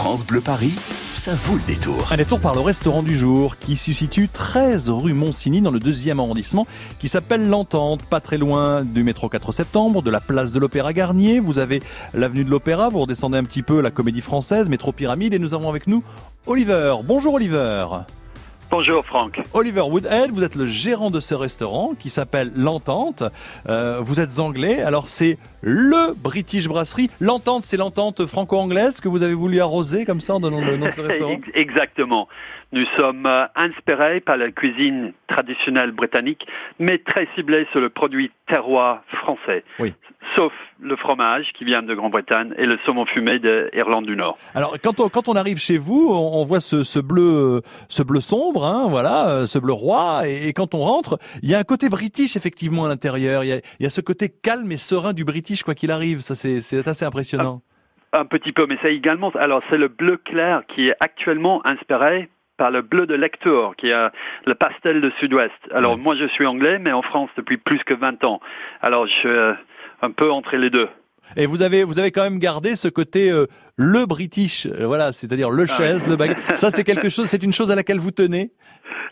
France Bleu Paris, ça vaut le détour. Un détour par le restaurant du jour qui se situe 13 rue Monsigny dans le deuxième arrondissement qui s'appelle L'Entente, pas très loin du métro 4 septembre, de la place de l'Opéra Garnier. Vous avez l'avenue de l'Opéra, vous redescendez un petit peu la comédie française, métro Pyramide et nous avons avec nous Oliver. Bonjour Oliver. Bonjour Franck. Oliver Woodhead, vous êtes le gérant de ce restaurant qui s'appelle L'Entente. Euh, vous êtes anglais, alors c'est le British Brasserie. L'Entente, c'est l'entente franco-anglaise que vous avez voulu arroser comme ça en donnant le nom de ce restaurant? Exactement. Nous sommes euh, inspirés par la cuisine traditionnelle britannique, mais très ciblés sur le produit terroir français. Oui. Sauf le fromage qui vient de Grande-Bretagne et le saumon fumé d'Irlande du Nord. Alors quand on, quand on arrive chez vous, on, voit ce, ce, bleu ce bleu sombre, hein, voilà, euh, ce bleu roi, et, quand on rentre, il y a un côté british effectivement à l'intérieur. Il, il, y a ce côté calme et serein du british quoi qu'il arrive. Ça c'est assez impressionnant. Un, un petit peu, mais c'est également. Alors c'est le bleu clair qui est actuellement inspiré par le bleu de lecteur, qui est le pastel de Sud-Ouest. Alors moi je suis anglais, mais en France depuis plus que 20 ans. Alors je euh, un peu entre les deux. Et vous avez vous avez quand même gardé ce côté euh, le british, euh, voilà, c'est-à-dire le ah chaise, le baguette. Ça c'est quelque chose, c'est une chose à laquelle vous tenez?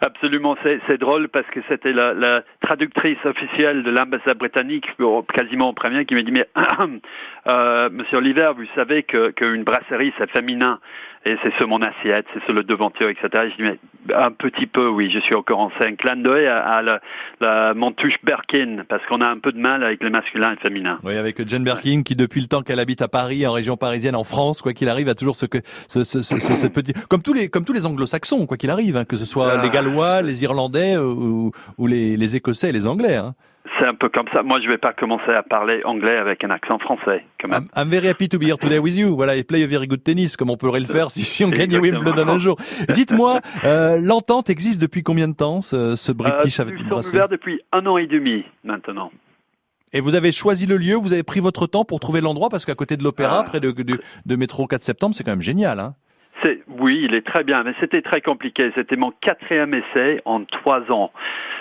Absolument, c'est drôle parce que c'était la, la, traductrice officielle de l'ambassade britannique, quasiment en premier, qui m'a dit mais euh, Monsieur Oliver, vous savez qu'une brasserie c'est féminin et c'est sur mon assiette, c'est sur le devanture, etc. je dis mais un petit peu, oui, je suis encore en scène. Clin d'œil à, la, la, mon touche Berkin parce qu'on a un peu de mal avec le masculin et le féminin. Oui, avec Jane Berkin qui depuis le temps qu'elle habite à Paris, en région parisienne, en France, quoi qu'il arrive, a toujours ce que ce, ce, ce, ce petit comme tous les comme tous les anglo-saxons, quoi qu'il arrive, hein, que ce soit ah. Les Gallois, les Irlandais ou, ou les, les Écossais et les Anglais. Hein. C'est un peu comme ça. Moi, je vais pas commencer à parler anglais avec un accent français. Quand même. I'm, very happy to be here today with you. Voilà, et play a very good tennis, comme on pourrait le faire si, si on gagnait Wimbledon un jour. Dites-moi, euh, l'entente existe depuis combien de temps, ce, ce British euh, avec une depuis un an et demi maintenant. Et vous avez choisi le lieu, vous avez pris votre temps pour trouver l'endroit, parce qu'à côté de l'opéra, ah. près de, de, de métro 4 septembre, c'est quand même génial. Hein oui, il est très bien, mais c'était très compliqué. C'était mon quatrième essai en trois ans.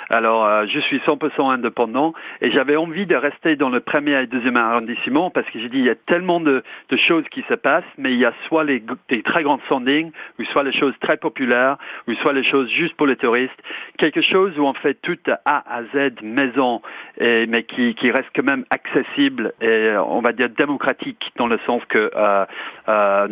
Alors, euh, je suis 100% indépendant et j'avais envie de rester dans le premier et deuxième arrondissement parce que j'ai dit, il y a tellement de, choses qui se passent, mais il y a soit les, des très grandes standings, ou soit les choses très populaires, ou soit les choses juste pour les touristes. Quelque chose où on fait tout A à Z maison, et, mais qui, qui reste quand même accessible et on va dire démocratique dans le sens que euh, euh,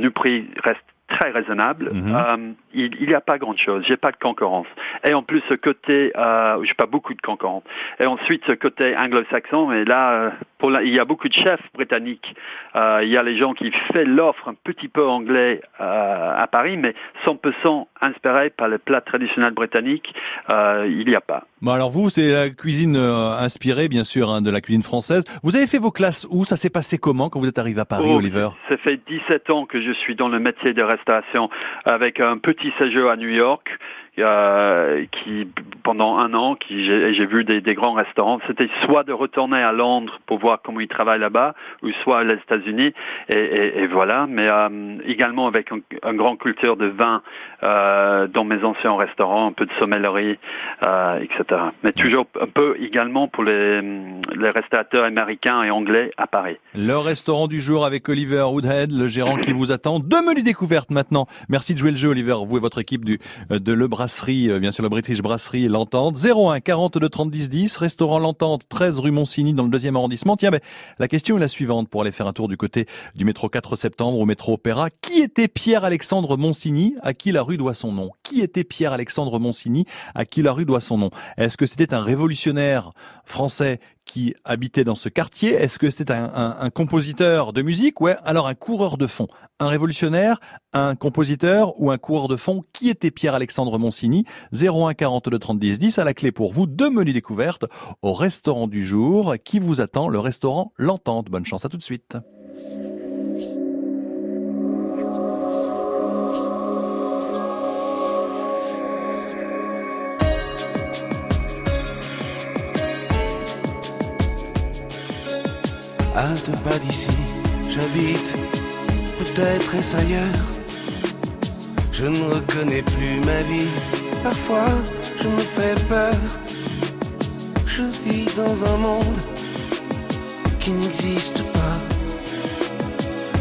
restent très raisonnable. Mhm. euh, il n'y a pas grand-chose. J'ai pas de concurrence. Et en plus, ce côté, euh, j'ai pas beaucoup de concurrence. Et ensuite, ce côté anglo-saxon. Et là, il y a beaucoup de chefs britanniques. Euh, il y a les gens qui font l'offre un petit peu anglais euh, à Paris, mais 100% inspiré par le plat traditionnel britannique. Euh, il n'y a pas. Bon alors vous, c'est la cuisine inspirée, bien sûr, hein, de la cuisine française. Vous avez fait vos classes où? Ça s'est passé comment quand vous êtes arrivé à Paris, oh, Oliver? Ça fait 17 ans que je suis dans le métier de restauration avec un petit séjour à New York qui pendant un an, j'ai vu des, grands restaurants. C'était soit de retourner à Londres pour voir comment ils travaillent là-bas, ou soit aux États-Unis, et, voilà. Mais euh, également avec un grand culture de vin euh, dans mes anciens restaurants, un peu de sommellerie, euh, etc. Mais toujours un peu également pour les, les restaurateurs américains et anglais à Paris. Le restaurant du jour avec Oliver Woodhead, le gérant qui vous attend. Deux menus découvertes maintenant. Merci de jouer le jeu, Oliver. Vous et votre équipe du, de Le Euh, bien sûr, le British Brasserie L'Entente. 01 42 30 10 10, restaurant L'Entente, 13 rue Monsigny dans le deuxième arrondissement. Tiens, mais la question est la suivante pour aller faire un tour du côté du métro 4 septembre au métro Opéra. Qui était Pierre-Alexandre Monsigny, à qui la rue doit son nom? Qui était Pierre-Alexandre Monsigny, à qui la rue doit son nom? Est-ce que c'était un révolutionnaire français qui habitait dans ce quartier Est-ce que c'était un, un, compositeur de musique Ouais, alors un coureur de fond? Un révolutionnaire, un compositeur ou un coureur de fond? Qui était Pierre-Alexandre Monsigny? 01 42 30 10 10 à la clé pour vous, deux menus découvertes au restaurant du jour qui vous attend, le restaurant L'Entente. Bonne chance à tout de suite. d'ici, j'habite peut-être est ailleurs. Je ne reconnais plus ma vie, parfois je me fais peur. Je vis dans un monde qui n'existe pas.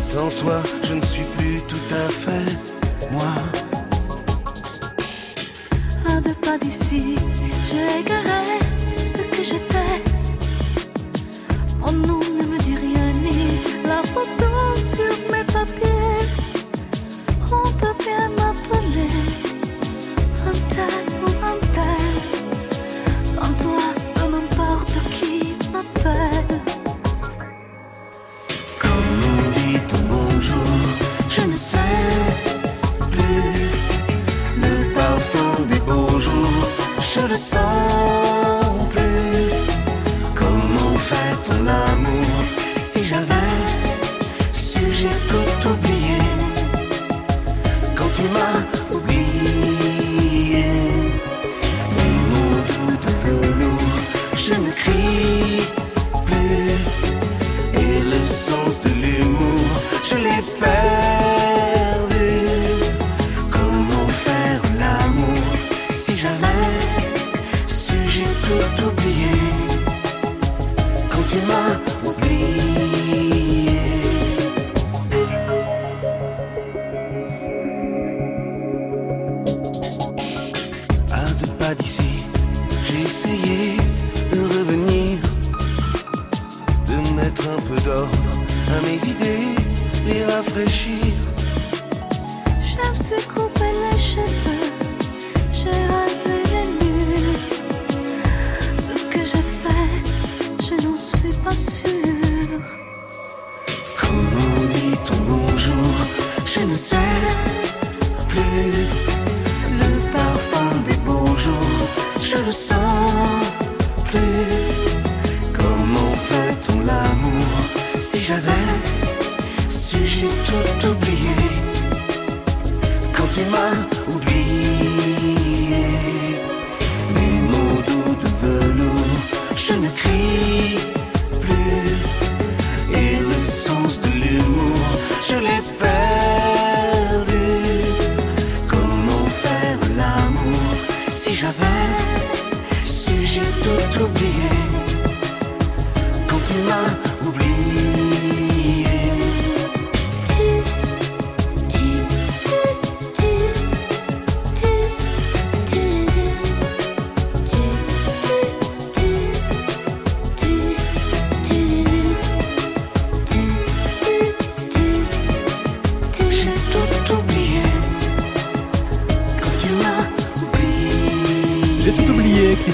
Sans toi, je ne suis plus tout à fait moi. À deux pas d'ici, j'ai égaré ce que j'étais. En nous photo sur mes papiers.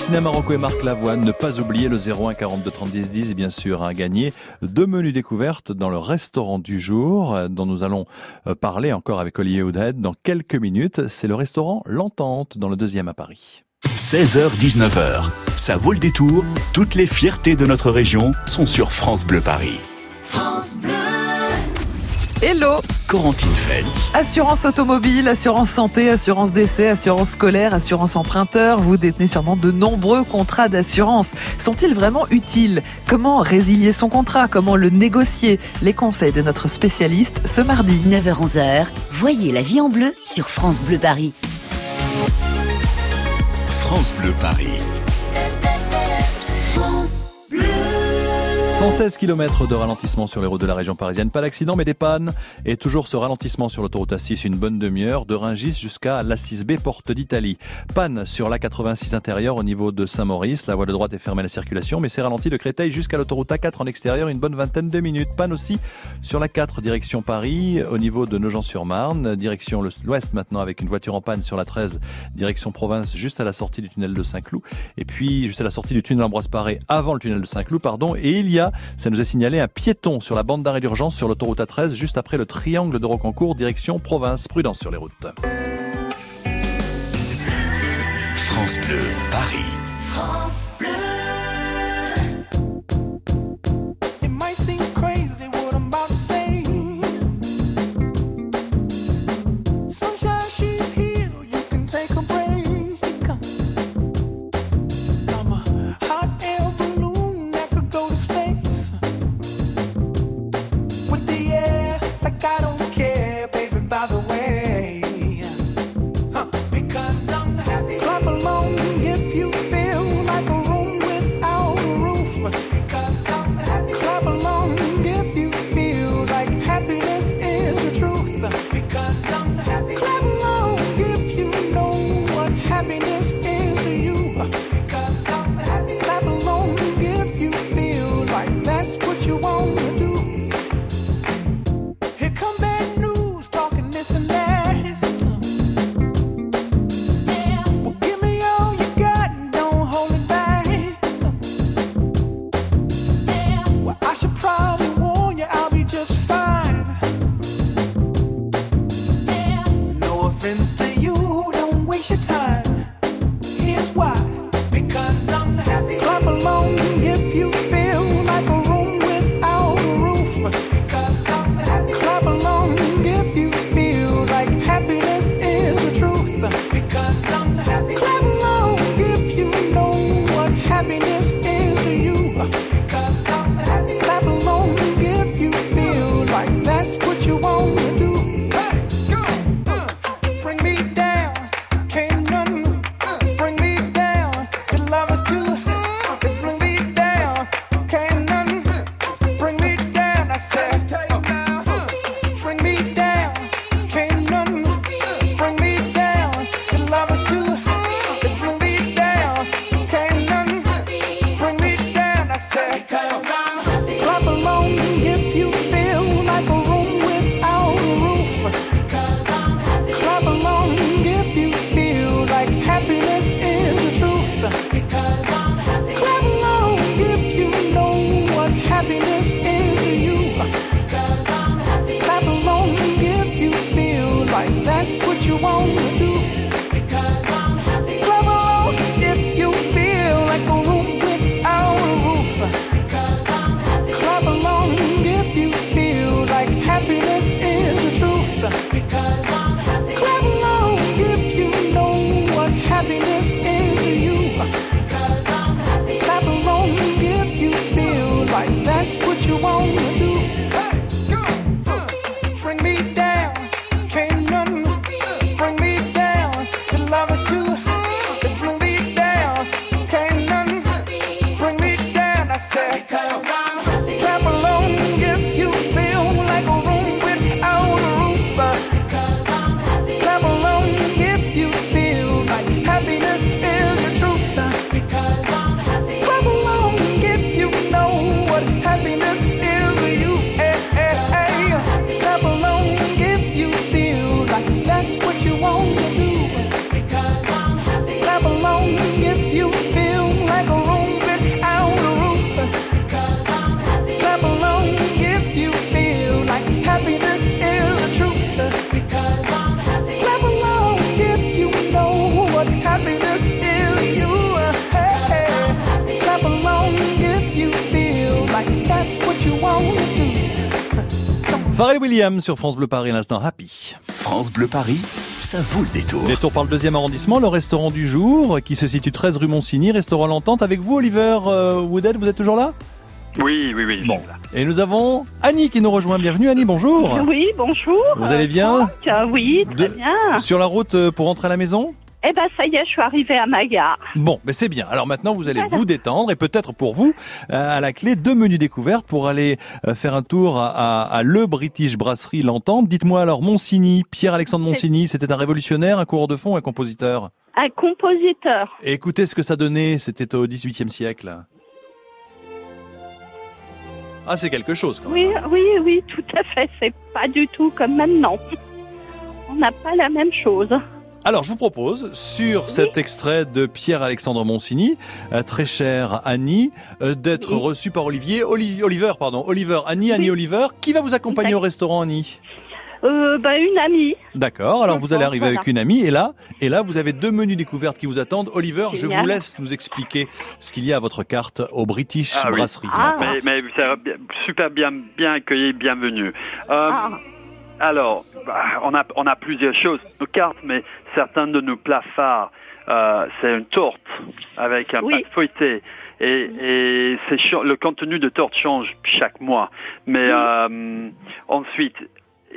Christina Marocco et Marc Lavoine. Ne pas oublier le 01 42 30 10 10, bien sûr, à gagner. Deux menus découvertes dans le restaurant du jour, euh, dont nous allons euh, parler encore avec Olivier Woodhead dans quelques minutes. C'est le restaurant L'Entente, dans le deuxième à Paris. 16h-19h, ça vaut le détour. Toutes les fiertés de notre région sont sur France Bleu Paris. Hello Corentine Feltz, Assurance automobile, assurance santé, assurance décès, assurance scolaire, assurance emprunteur, vous détenez sûrement de nombreux contrats d'assurance. Sont-ils vraiment utiles? Comment résilier son contrat? Comment le négocier? Les conseils de notre spécialiste ce mardi. 9h-11h, voyez la vie en bleu sur France Bleu Paris. France Bleu Paris. 116 km de ralentissement sur les routes de la région parisienne. Pas d'accident, mais des pannes. Et toujours ce ralentissement sur l'autoroute A6, une bonne demi-heure, de Rungis jusqu'à l'A6B, porte d'Italie. Panne sur l'A86 intérieur au niveau de Saint-Maurice. La voie de droite est fermée à la circulation, mais c'est ralenti de Créteil jusqu'à l'autoroute A4 en extérieur, une bonne vingtaine de minutes. Panne aussi sur l'A4, direction Paris, au niveau de Nogent-sur-Marne, direction l'ouest maintenant, avec une voiture en panne sur la 13, direction province, juste à la sortie du tunnel de Saint-Cloud. Et puis, juste à la sortie du tunnel Ambroise Paré, avant le tunnel de Saint-Cloud, pardon. Et il y a, ça nous a signalé, un piéton sur la bande d'arrêt d'urgence sur l'autoroute A13, juste après le triangle de Rocancourt, direction province. Prudence sur les routes. France Bleu Paris. It Pharrell Williams sur France Bleu Paris, l'instant happy. France Bleu Paris, ça vaut le détour. Détour par le deuxième arrondissement, le restaurant du jour, qui se situe 13 rue Monsigny, restaurant L'Entente. Avec vous, Oliver euh, Woodhead, vous êtes toujours là? Oui, oui, oui. Bon. Et nous avons Annie qui nous rejoint. Bienvenue Annie, bonjour. Oui, bonjour. Vous allez bien? Franck, euh, Oui, très De- bien. Sur la route euh, pour rentrer à la maison? Eh ben, ça y est, je suis arrivée à ma gare. Bon, mais c'est bien. Alors maintenant, vous allez vous détendre et peut-être pour vous, euh, à la clé, deux menus découvertes pour aller euh, faire un tour à, à- à le British Brasserie L'Entente. Dites-moi alors, Monsigny, Pierre-Alexandre Monsigny, c'était un révolutionnaire, un coureur de fond, un compositeur. Un compositeur. Et écoutez ce que ça donnait, c'était au XVIIIe siècle. Ah, c'est quelque chose quand même. Oui, oui, oui, tout à fait. C'est pas du tout comme maintenant. On n'a pas la même chose. Alors, je vous propose, sur cet extrait de Pierre-Alexandre Monsigny, euh, très cher Annie, euh, d'être Oui. reçu par Olivier, Oli- Oliver, pardon, Oliver, Annie, Annie, Oliver. Qui va vous accompagner au restaurant, Annie? Euh, ben, une amie. D'accord. Alors, vous allez arriver avec une amie, et là, et là, vous avez deux menus découvertes qui vous attendent. Oliver, je vous laisse nous expliquer ce qu'il y a à votre carte au British Ah oui. Brasserie. Ah. Mais, mais super bien, bien accueilli, bienvenue. Euh, Ah, Alors, bah, on a, on a plusieurs choses. Nos cartes, mais certains de nos plats phares, euh, c'est une torte avec un Oui. pâte feuilleté. Et, et le contenu de torte change chaque mois. Mais euh, ensuite,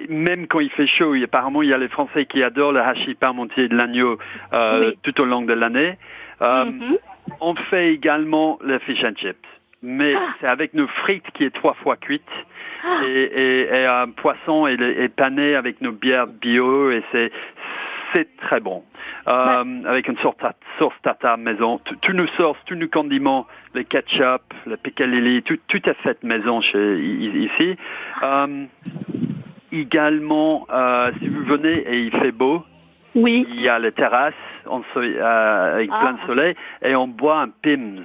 même quand il fait chaud, il- apparemment il y a les Français qui adorent le hachis parmentier de l'agneau euh, Oui. tout au long de l'année. Euh, mhm. On fait également le fish and chips, mais Ah. c'est avec nos frites qui est trois fois cuites Ah. et, et, et un poisson est, est pané avec nos bières bio et c'est c'est très bon. Euh, Avec une sorte de sauce tata maison, tous nos sauces, tous nos condiments, le ketchup, le piccalilli, tout, tout est fait maison chez ici. Euh, également, euh, si vous venez et il fait beau, Oui. il y a les terrasses on se- euh, avec Ah. plein de soleil et on boit un Pims.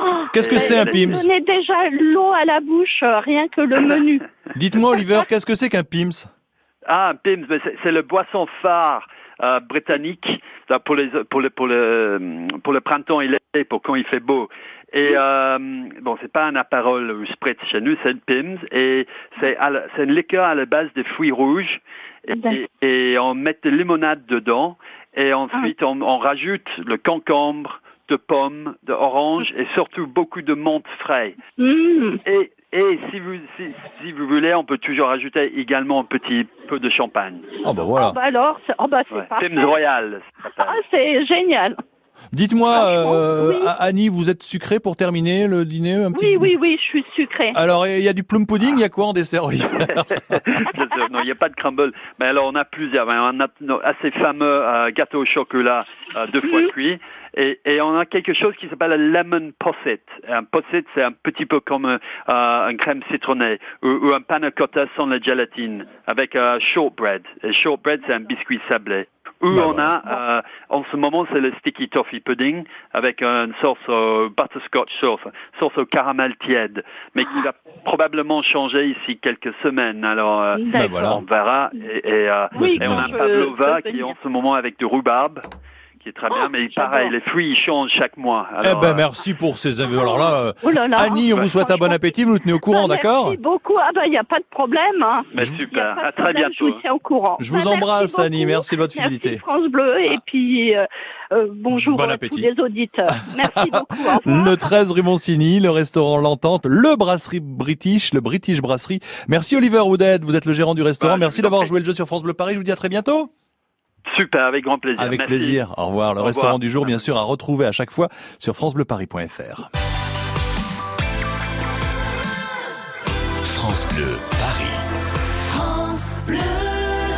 Oh, Qu'est-ce que Euh, c'est un Pims Donnez déjà l'eau à la bouche, euh, rien que le menu. Dites-moi, Oliver, qu'est-ce que c'est qu'un Pims? Ah, un Pims, c'est le boisson phare euh, britannique. Pour les pour le pour le pour le printemps et l'été pour quand il fait beau. Et euh, bon, c'est pas un apérol ou spritz chez nous, c'est une Pims. Et c'est une liqueur à la base de fruits rouges. Et, D'accord. et, et on met de limonade dedans. Et ensuite on, on rajoute le concombre, de pommes, de oranges et surtout beaucoup de menthe frais. Mmh. Et, et si vous si, si vous voulez, on peut toujours ajouter également un petit peu de champagne. Oh bah voilà. Ah bah alors, c'est oh bah c'est Ouais. parfait. Royal. Ah, c'est génial. Dites-moi, Franchement, euh, oui. Annie, vous êtes sucrée pour terminer le dîner un petit Oui, peu? oui, oui, je suis sucrée. Alors, il y a du plum pudding, il y a quoi en dessert, Olivier? Non, il n'y a pas de crumble. Mais alors, on a plusieurs. On a nos assez fameux euh, gâteau au chocolat euh, deux fois Mhm. cuit. Et, et on a quelque chose qui s'appelle le lemon posset. Un posset, c'est un petit peu comme euh, un crème citronnée ou, ou un panna cotta sans la gélatine avec euh, shortbread. Et shortbread, c'est un biscuit sablé. Ou Bah on a, euh, en ce moment, c'est le sticky toffee pudding avec une sauce au butterscotch sauce, sauce au caramel tiède, mais qui va probablement changer ici quelques semaines. Alors, euh. Bah voilà. on verra. Et, et, euh, Oui, et on a je Pavlova qui est en ce moment avec du rhubarbe, qui est très bien, Oh, mais pareil, les fruits ils changent chaque mois. Eh Alors, ben, euh, merci pour ces avis. Alors là, euh, Oh là là. Annie, on vous souhaite un bon appétit, vous nous tenez au courant, Ah, d'accord Merci beaucoup. Ah bah il n'y a pas de problème. Hein. a super. À très problème, Je bientôt. vous tiens au courant. Je vous Bah, merci embrasse, Annie. beaucoup. Merci de votre Merci fidélité. France Bleu et puis euh, euh, bonjour Bon à appétit. tous les auditeurs. Merci beaucoup. Le 13 rue Moncini, le restaurant L'Entente, le brasserie British, le British Brasserie. Merci Oliver Woodhead, vous êtes le gérant du restaurant. Bah, je Merci d'avoir joué le jeu sur France Bleu Paris. Je vous dis à très bientôt. Super, avec grand plaisir. Avec Merci. plaisir. Au revoir. Le Au restaurant revoir. du jour, bien sûr, à retrouver à chaque fois sur francebleuparis.fr. France Bleu, Paris. France Bleu.